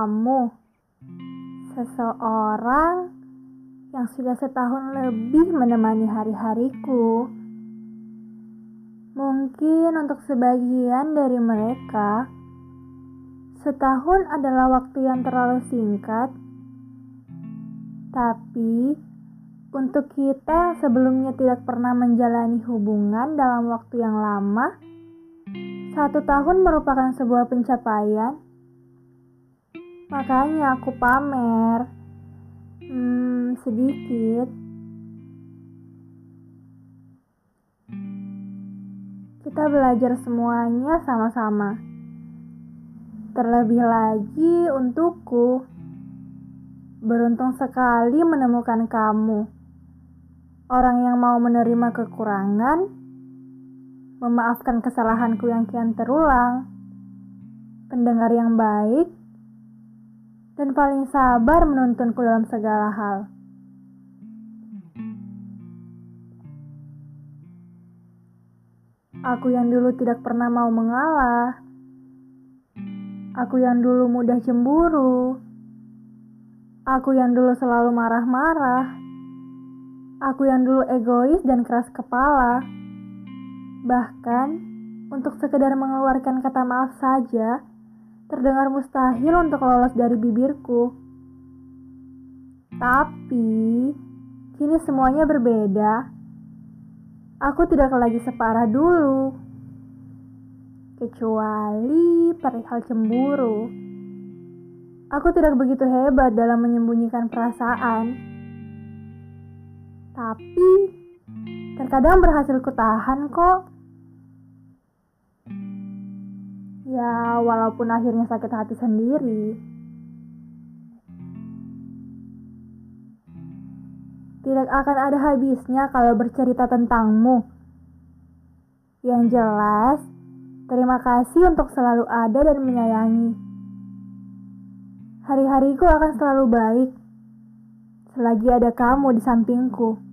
kamu, seseorang yang sudah setahun lebih menemani hari-hariku. Mungkin untuk sebagian dari mereka, setahun adalah waktu yang terlalu singkat, tapi untuk kita sebelumnya tidak pernah menjalani hubungan dalam waktu yang lama, satu tahun merupakan sebuah pencapaian. Makanya aku pamer. Hmm, sedikit. Kita belajar semuanya sama-sama. Terlebih lagi untukku. Beruntung sekali menemukan kamu. Orang yang mau menerima kekurangan, memaafkan kesalahanku yang kian terulang, pendengar yang baik, dan paling sabar menuntunku dalam segala hal. Aku yang dulu tidak pernah mau mengalah. Aku yang dulu mudah cemburu. Aku yang dulu selalu marah-marah. Aku yang dulu egois dan keras kepala. Bahkan, untuk sekedar mengeluarkan kata maaf saja, terdengar mustahil untuk lolos dari bibirku. Tapi, kini semuanya berbeda. Aku tidak lagi separah dulu. Kecuali perihal cemburu. Aku tidak begitu hebat dalam menyembunyikan perasaan. Tapi, terkadang berhasil kutahan kok. Ya, walaupun akhirnya sakit hati sendiri. Tidak akan ada habisnya kalau bercerita tentangmu. Yang jelas, terima kasih untuk selalu ada dan menyayangi. Hari-hariku akan selalu baik selagi ada kamu di sampingku.